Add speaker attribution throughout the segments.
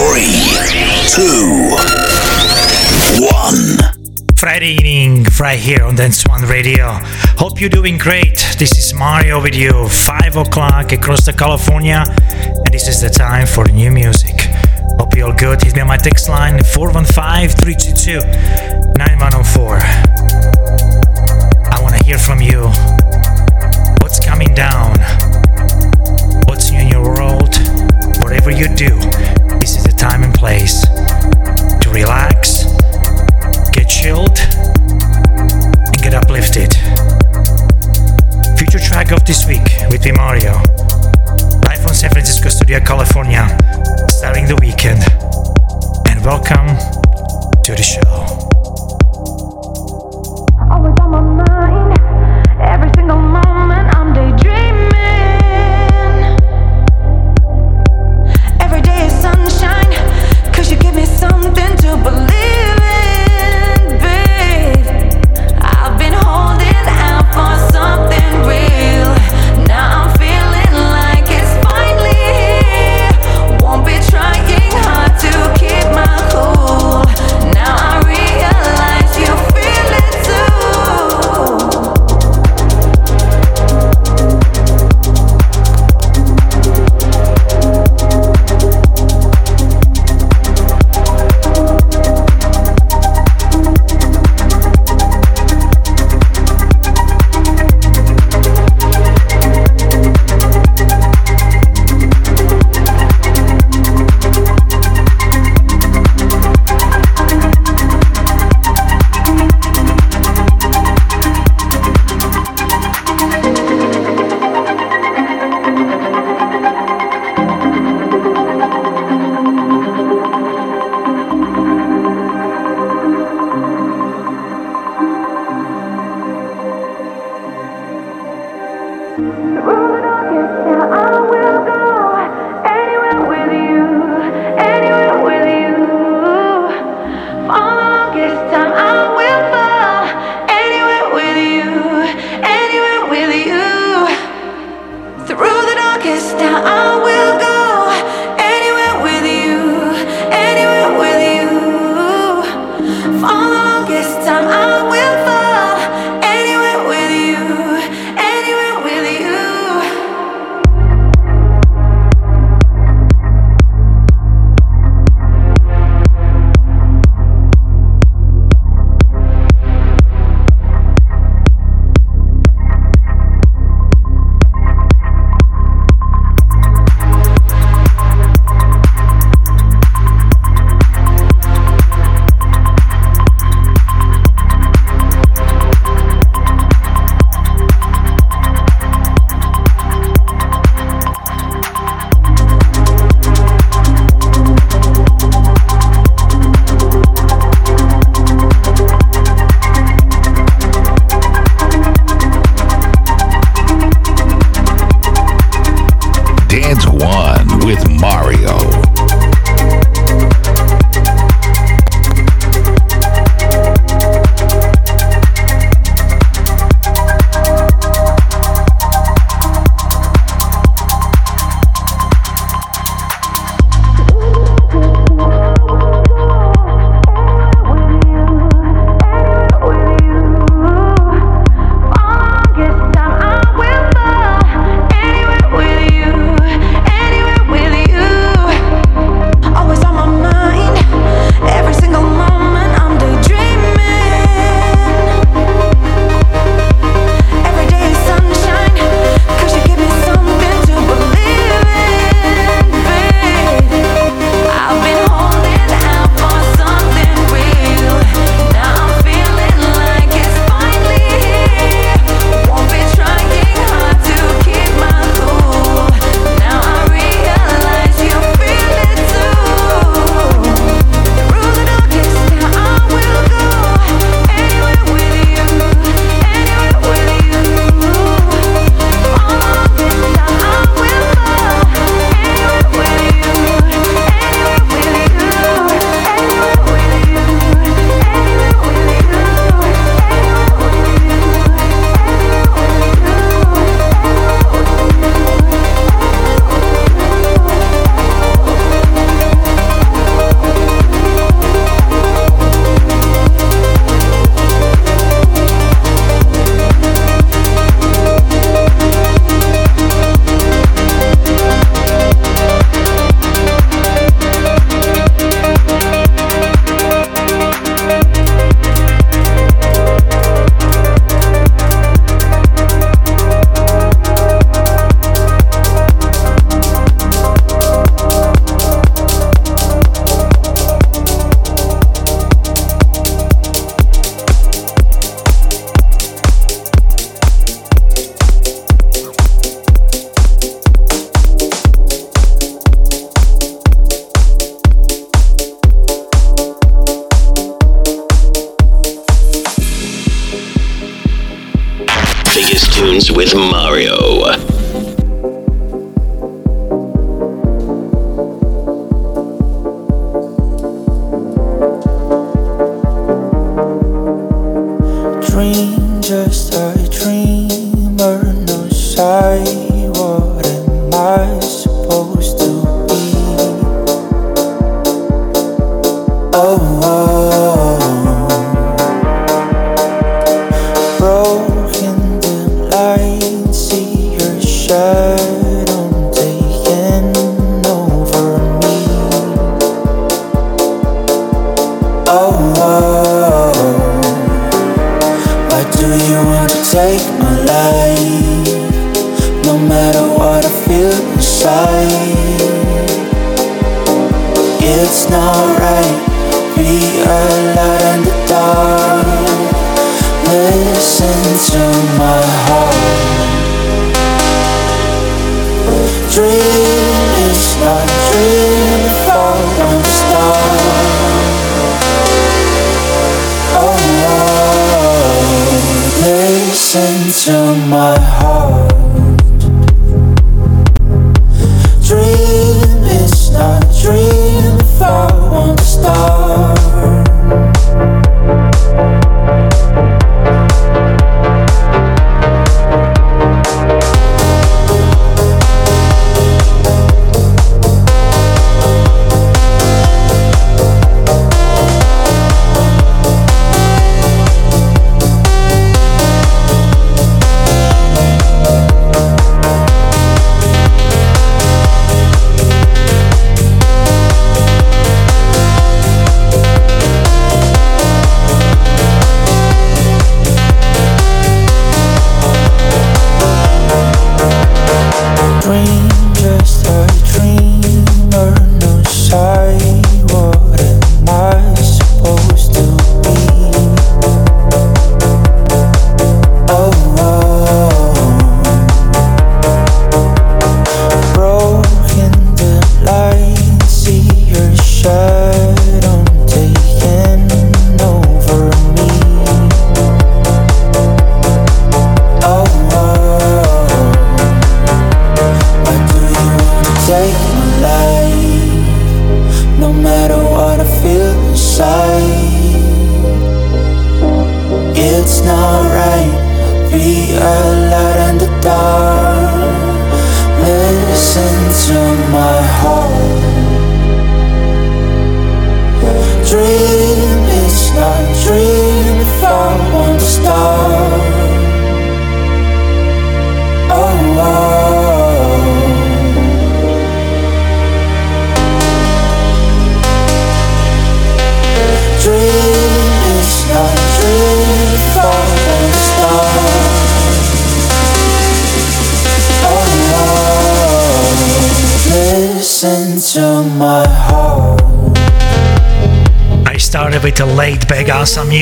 Speaker 1: Three, two, one.
Speaker 2: Friday evening, right here on Dance One Radio. Hope you're doing great. This is Mario with you, 5 o'clock across the California, and this is the time for new music. Hope you're all good. Hit me on my text line 415 322 9104. I want to hear from you. What's coming down? What's new in your world? Whatever you do, time and place to relax, get chilled, and get uplifted. Future track of this week with me, Mario. Live from San Francisco Studio, California, starting the weekend. And welcome to the show.
Speaker 3: Always on my mind, every single moment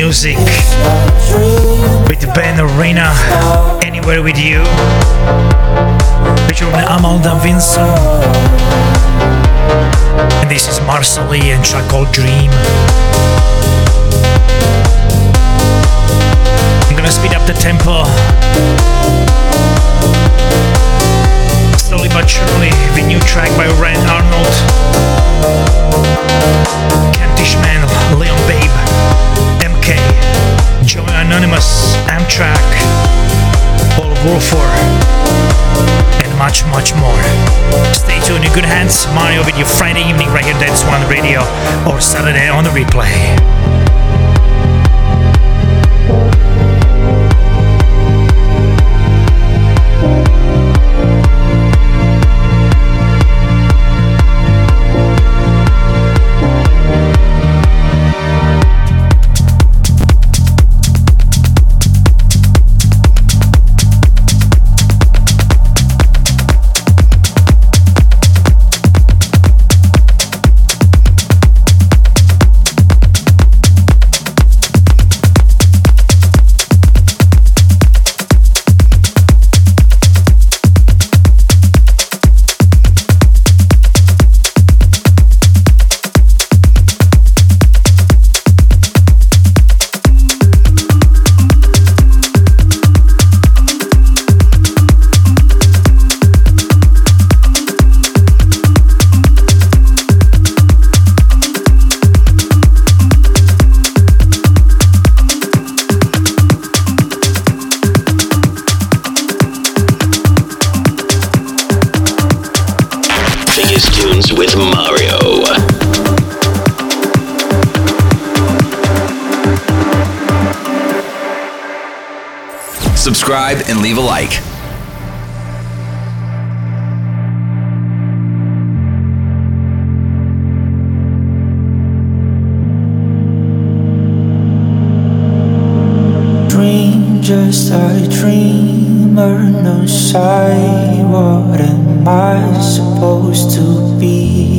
Speaker 2: music with Ben Arena Anywhere with You. Featuring Amal and Vincent. And this is Marcelly and track called Dream. I'm gonna speed up the tempo. Slowly but surely the new track by Rand Arnold. Kentish Man Leon Babe, MK, Joy Anonymous, Amtrac, Paul Woolford, and much, much more. Stay tuned in good hands. Mario with your Friday evening right here, Dance One Radio, or Saturday on the replay.
Speaker 4: subscribe, and leave a like.
Speaker 5: Dream just a dreamer, no sight. What am I supposed to be?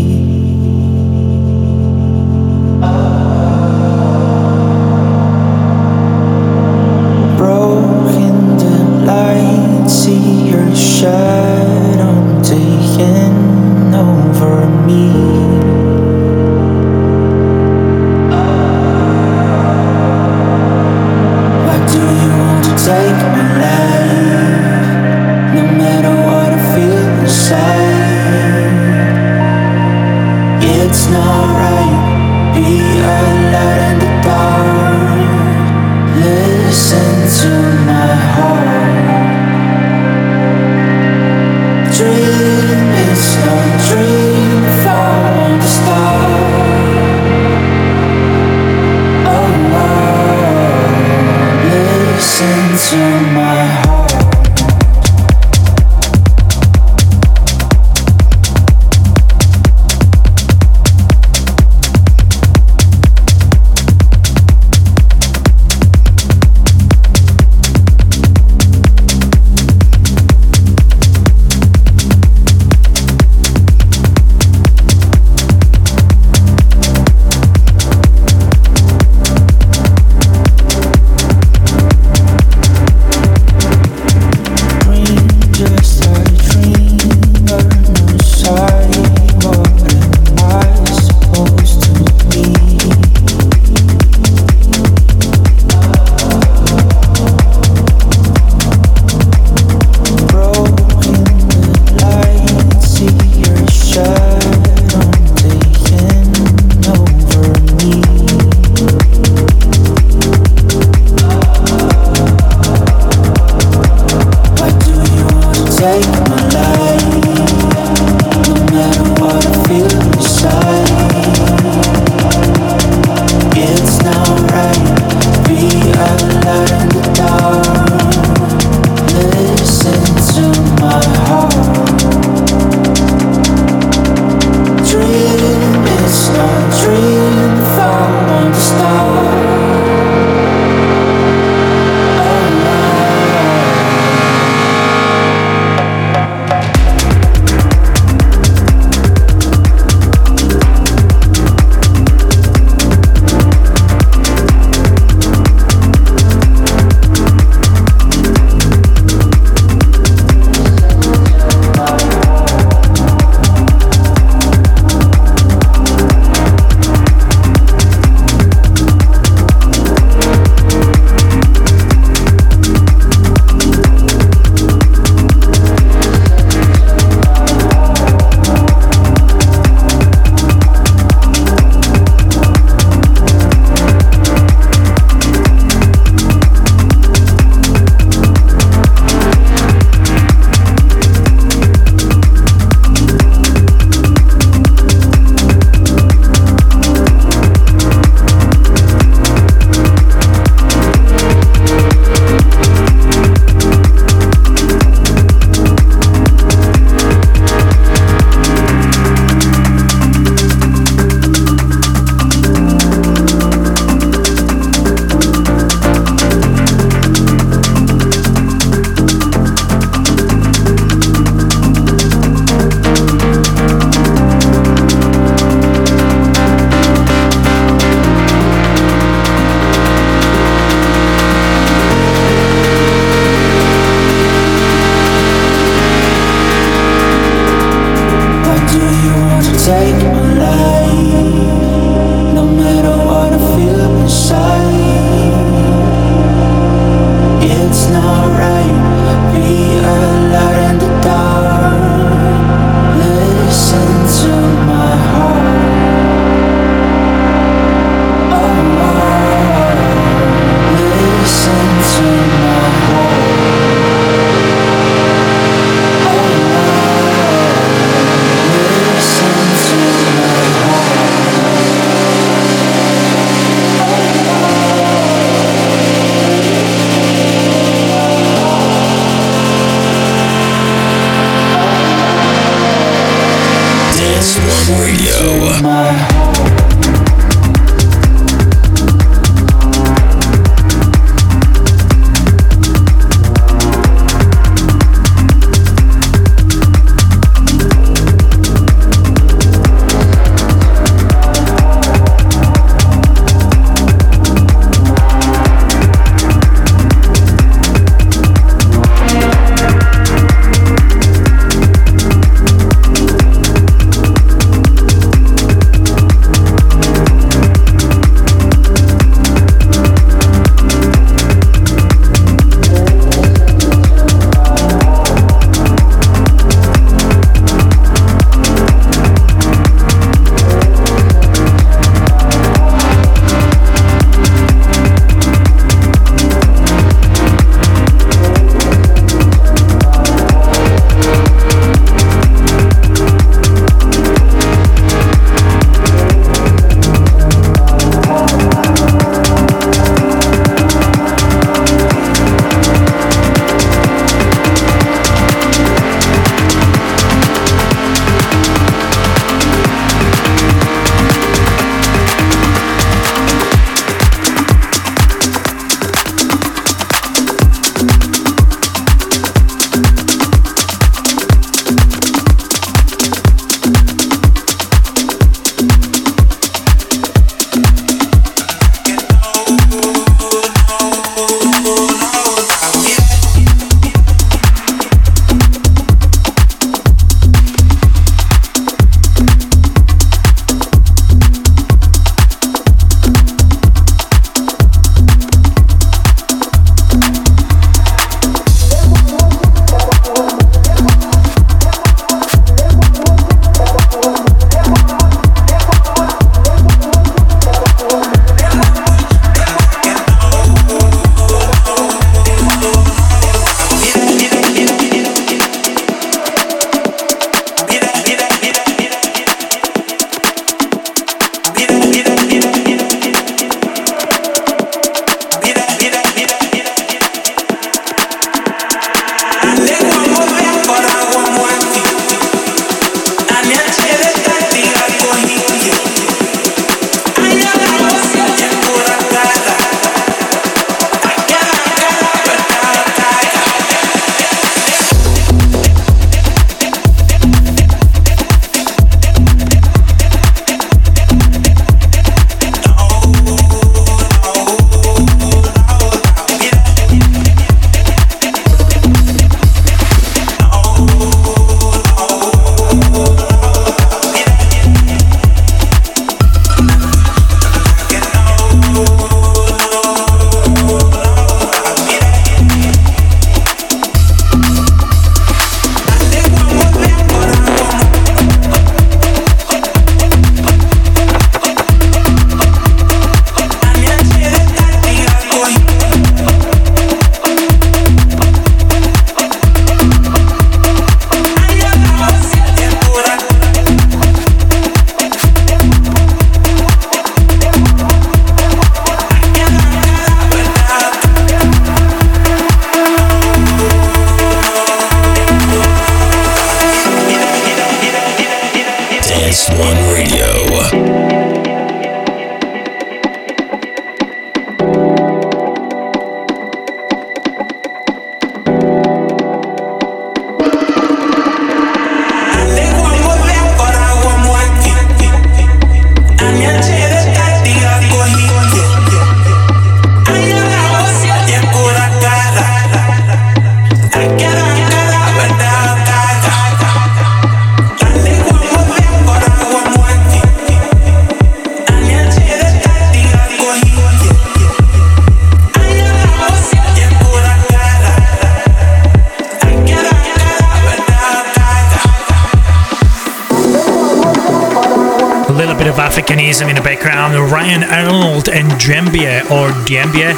Speaker 2: Or Diembia.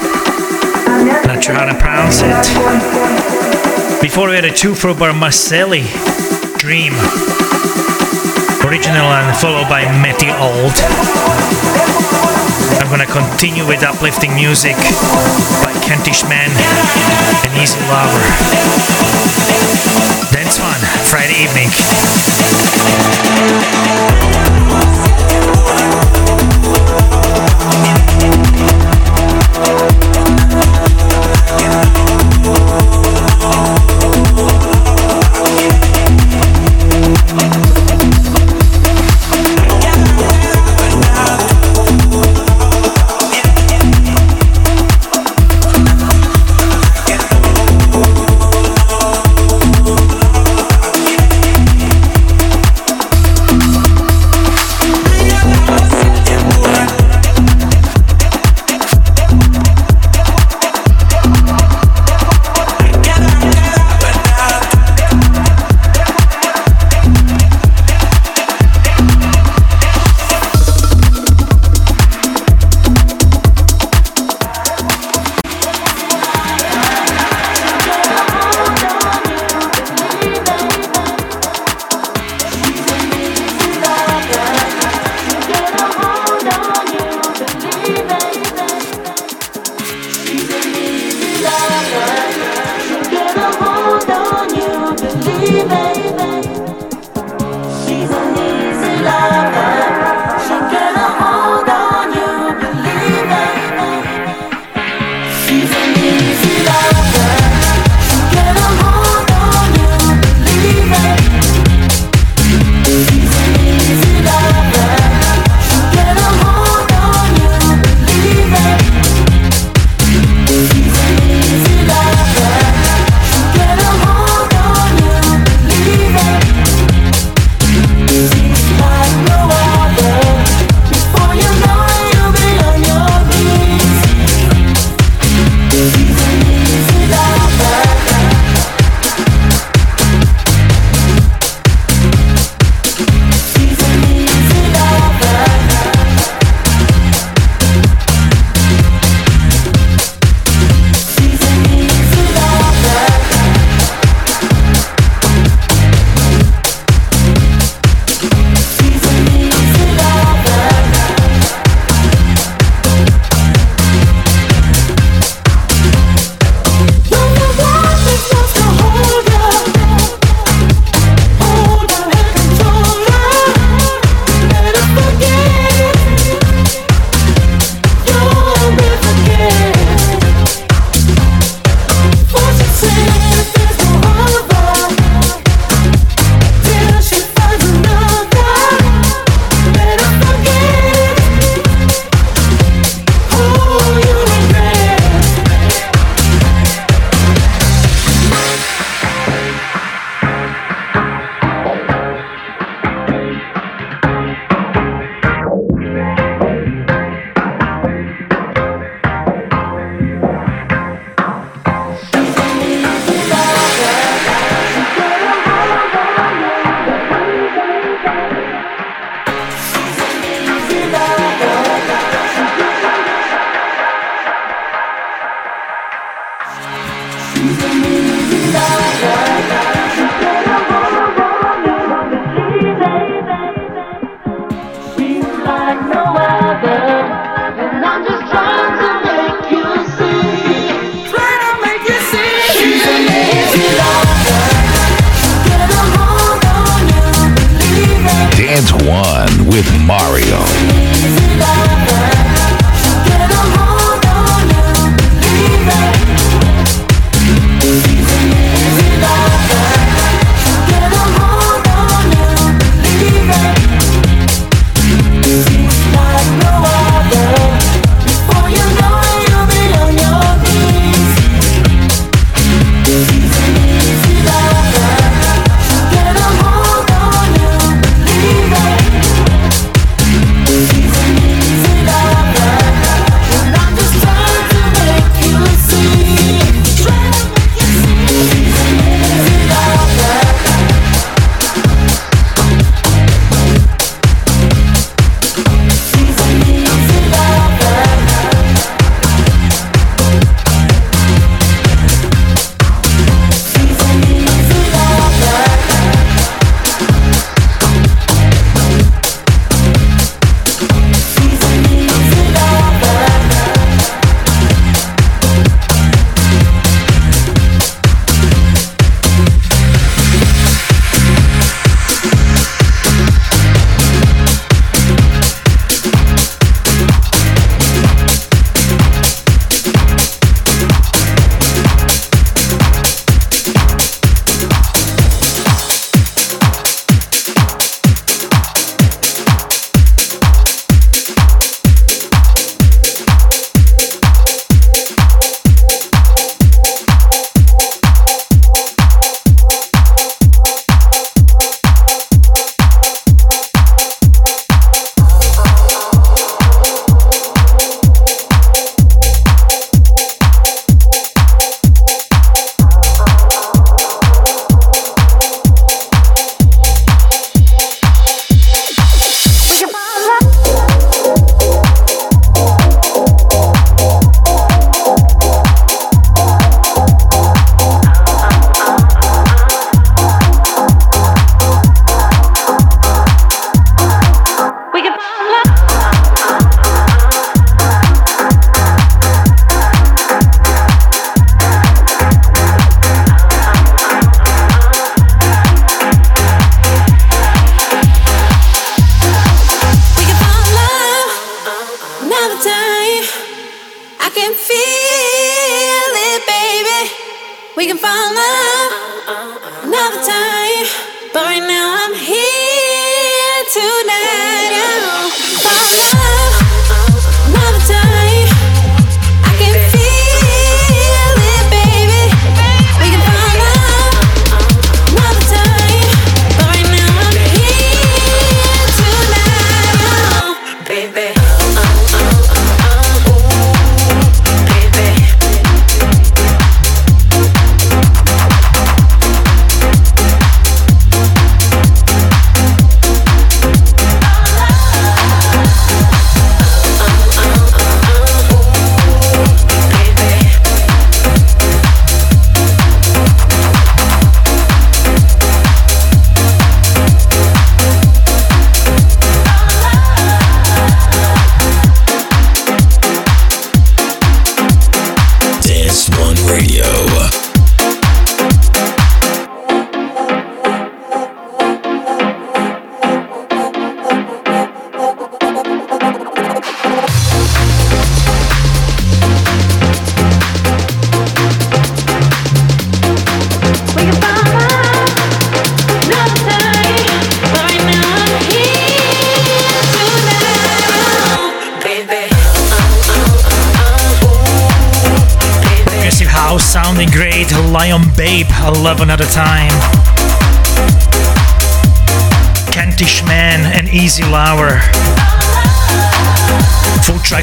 Speaker 2: Not sure how to pronounce it. Before we had a two for Marcelli, Dream. Original and followed by Metty Old. I'm gonna continue with uplifting music by Kentish Man and Easy Lover. Dance One, Friday evening.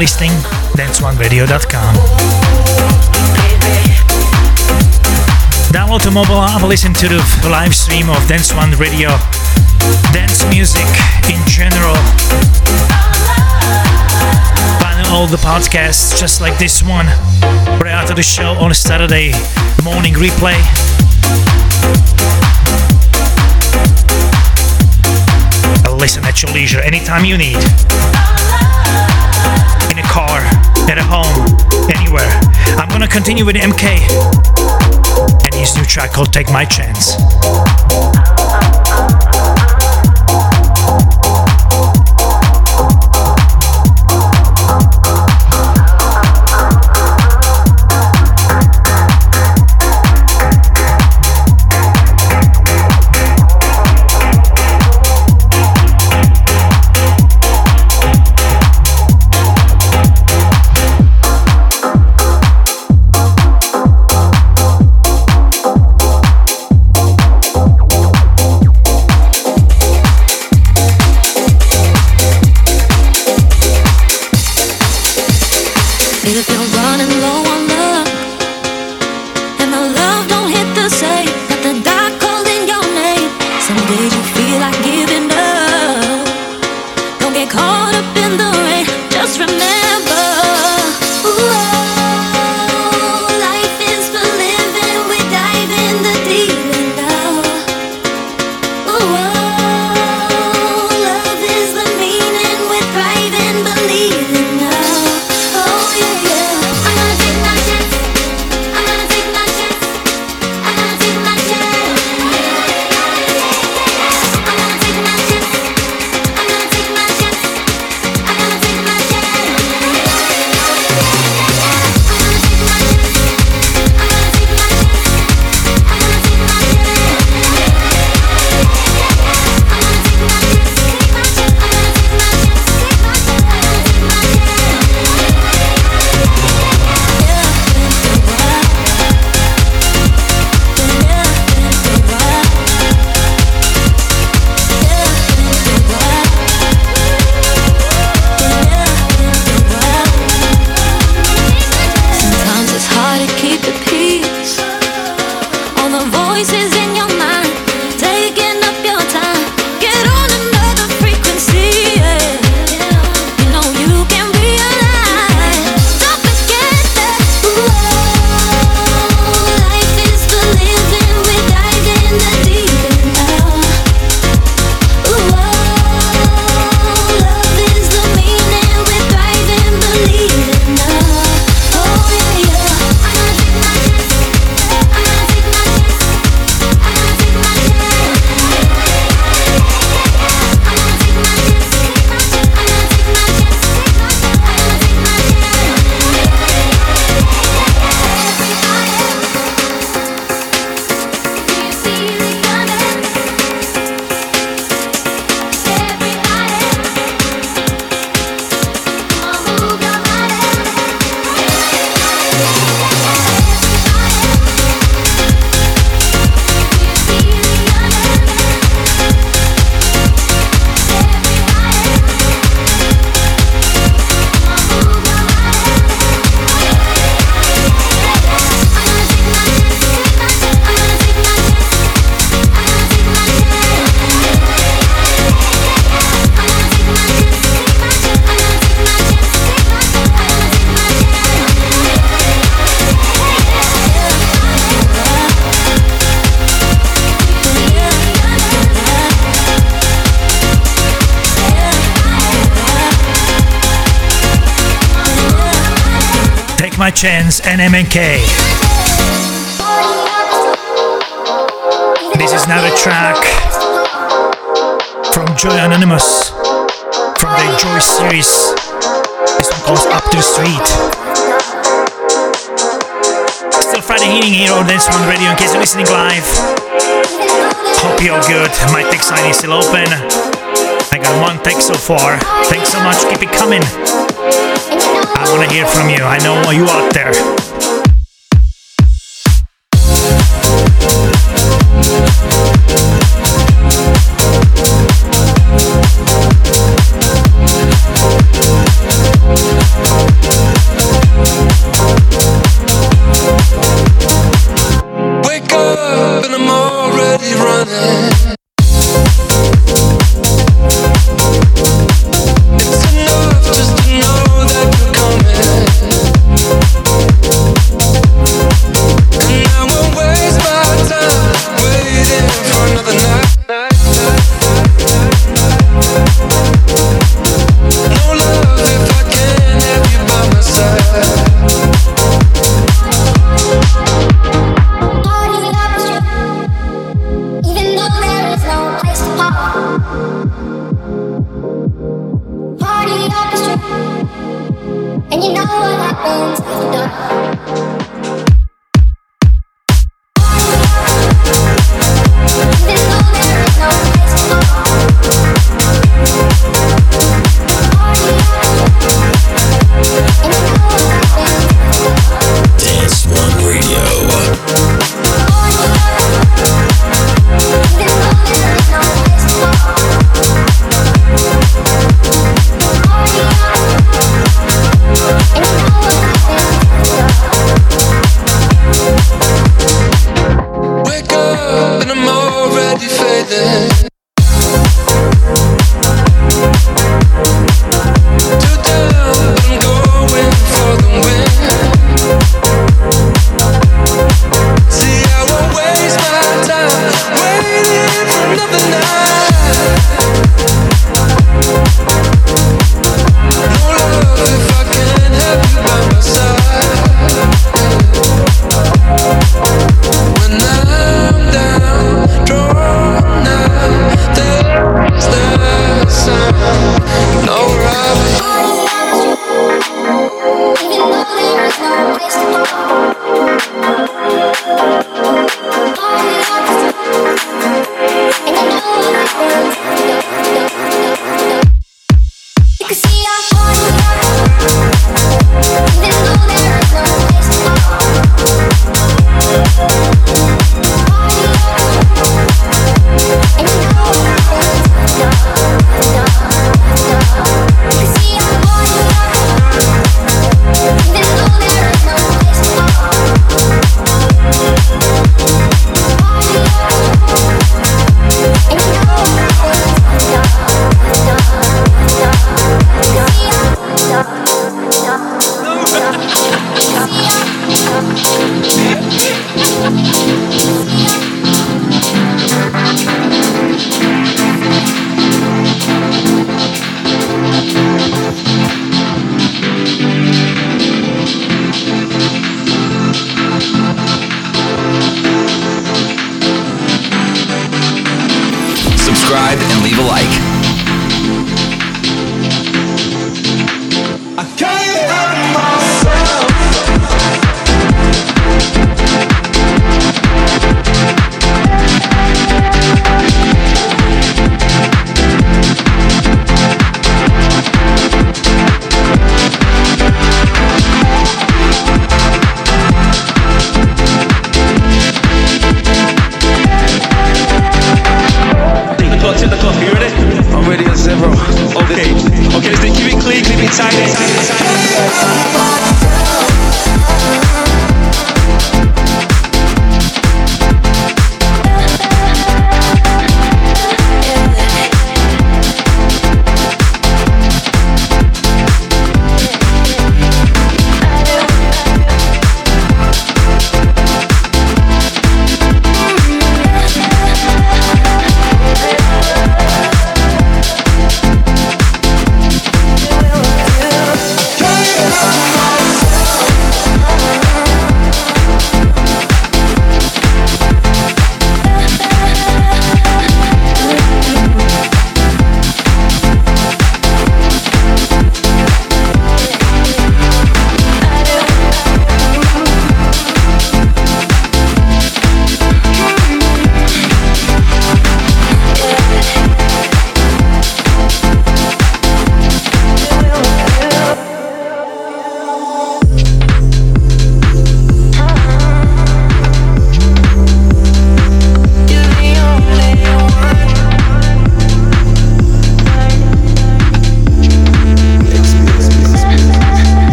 Speaker 2: Listing, dance1radio.com. Download the mobile app, listen to the live stream of Dance One Radio, dance music in general. Find all the podcasts just like this one right after the show on a Saturday morning replay.
Speaker 6: listen at your leisure anytime you need. Gonna continue with MK and his new track called Take My Chance. Chance and MNK. This is now the track from Joy Anonymous from the Joy series. This one calls Up to the Street. Still Friday evening here on Dance One Radio in case you're listening live. Hope you're good. My text line is still open. I got one text so far. Thanks so much. Keep it coming. I want to hear from you. I know you out there.
Speaker 7: Like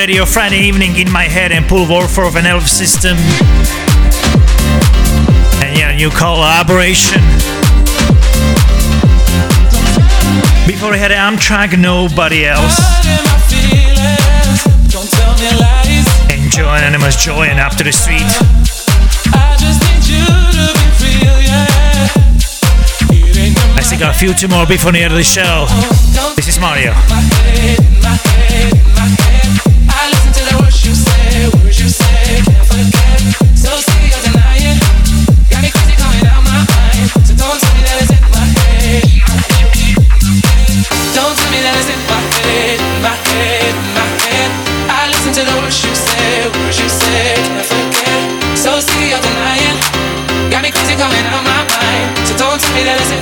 Speaker 8: Radio Friday evening in my head and Paul Woolford of an LF System. And yeah, new collaboration. Before I had Amtrac, nobody else.
Speaker 2: and
Speaker 8: Joy Anonymous Joy and Up to think
Speaker 2: I
Speaker 8: got a few more before the end of the show. This is Mario.
Speaker 9: vida de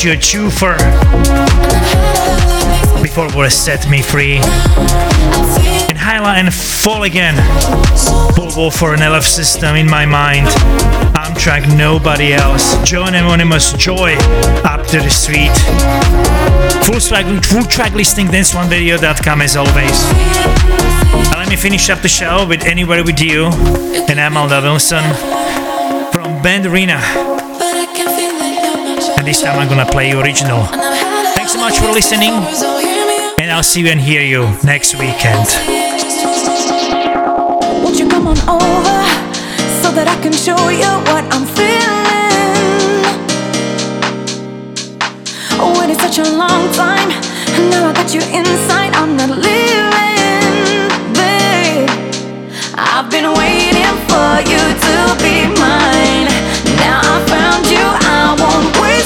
Speaker 9: played you a.
Speaker 2: Before what set me free. And highlight and fall again. Paul Woolford an LF system in my mind. Amtrac, nobody else. Joy Anonymous, Joy, up to the street. Full track, full track listing, danceoneradio.com as always. Let me finish up the show with Anywhere With You and Amalda Wilson from Band Arena. And this time I'm gonna play original. Thanks so much for listening, and I'll see you and hear you next weekend.
Speaker 3: Won't you come on over so that I can show you what I'm feeling? Oh, such a long time, and now I got you inside. I'm not babe. I've been waiting for you to be mine.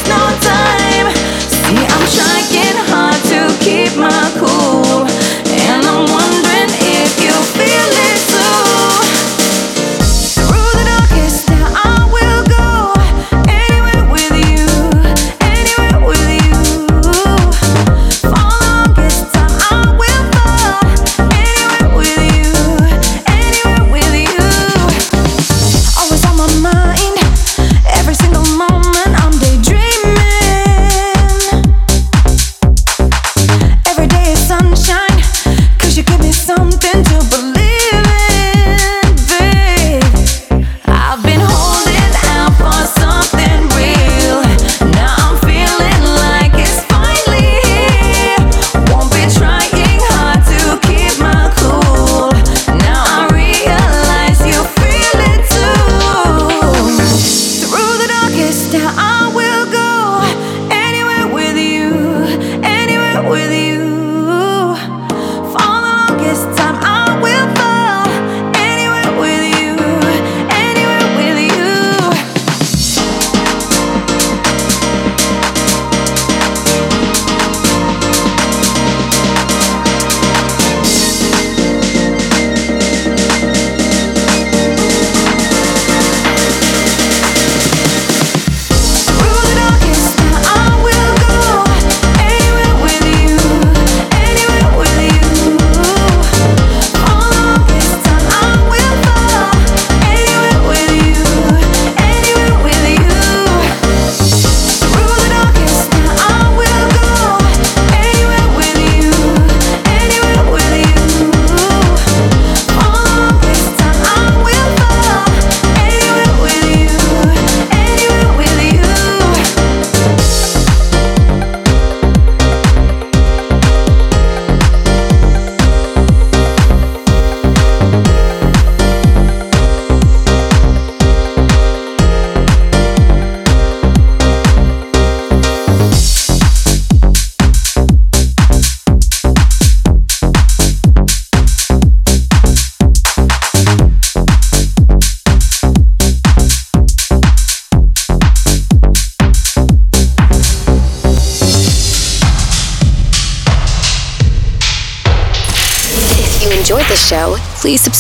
Speaker 3: No time. See, I'm trying hard to keep my cool,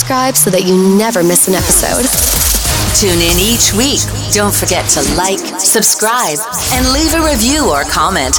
Speaker 10: subscribe so that you never miss an episode.
Speaker 11: Tune in each week. Don't forget to like, subscribe, and leave a review or comment.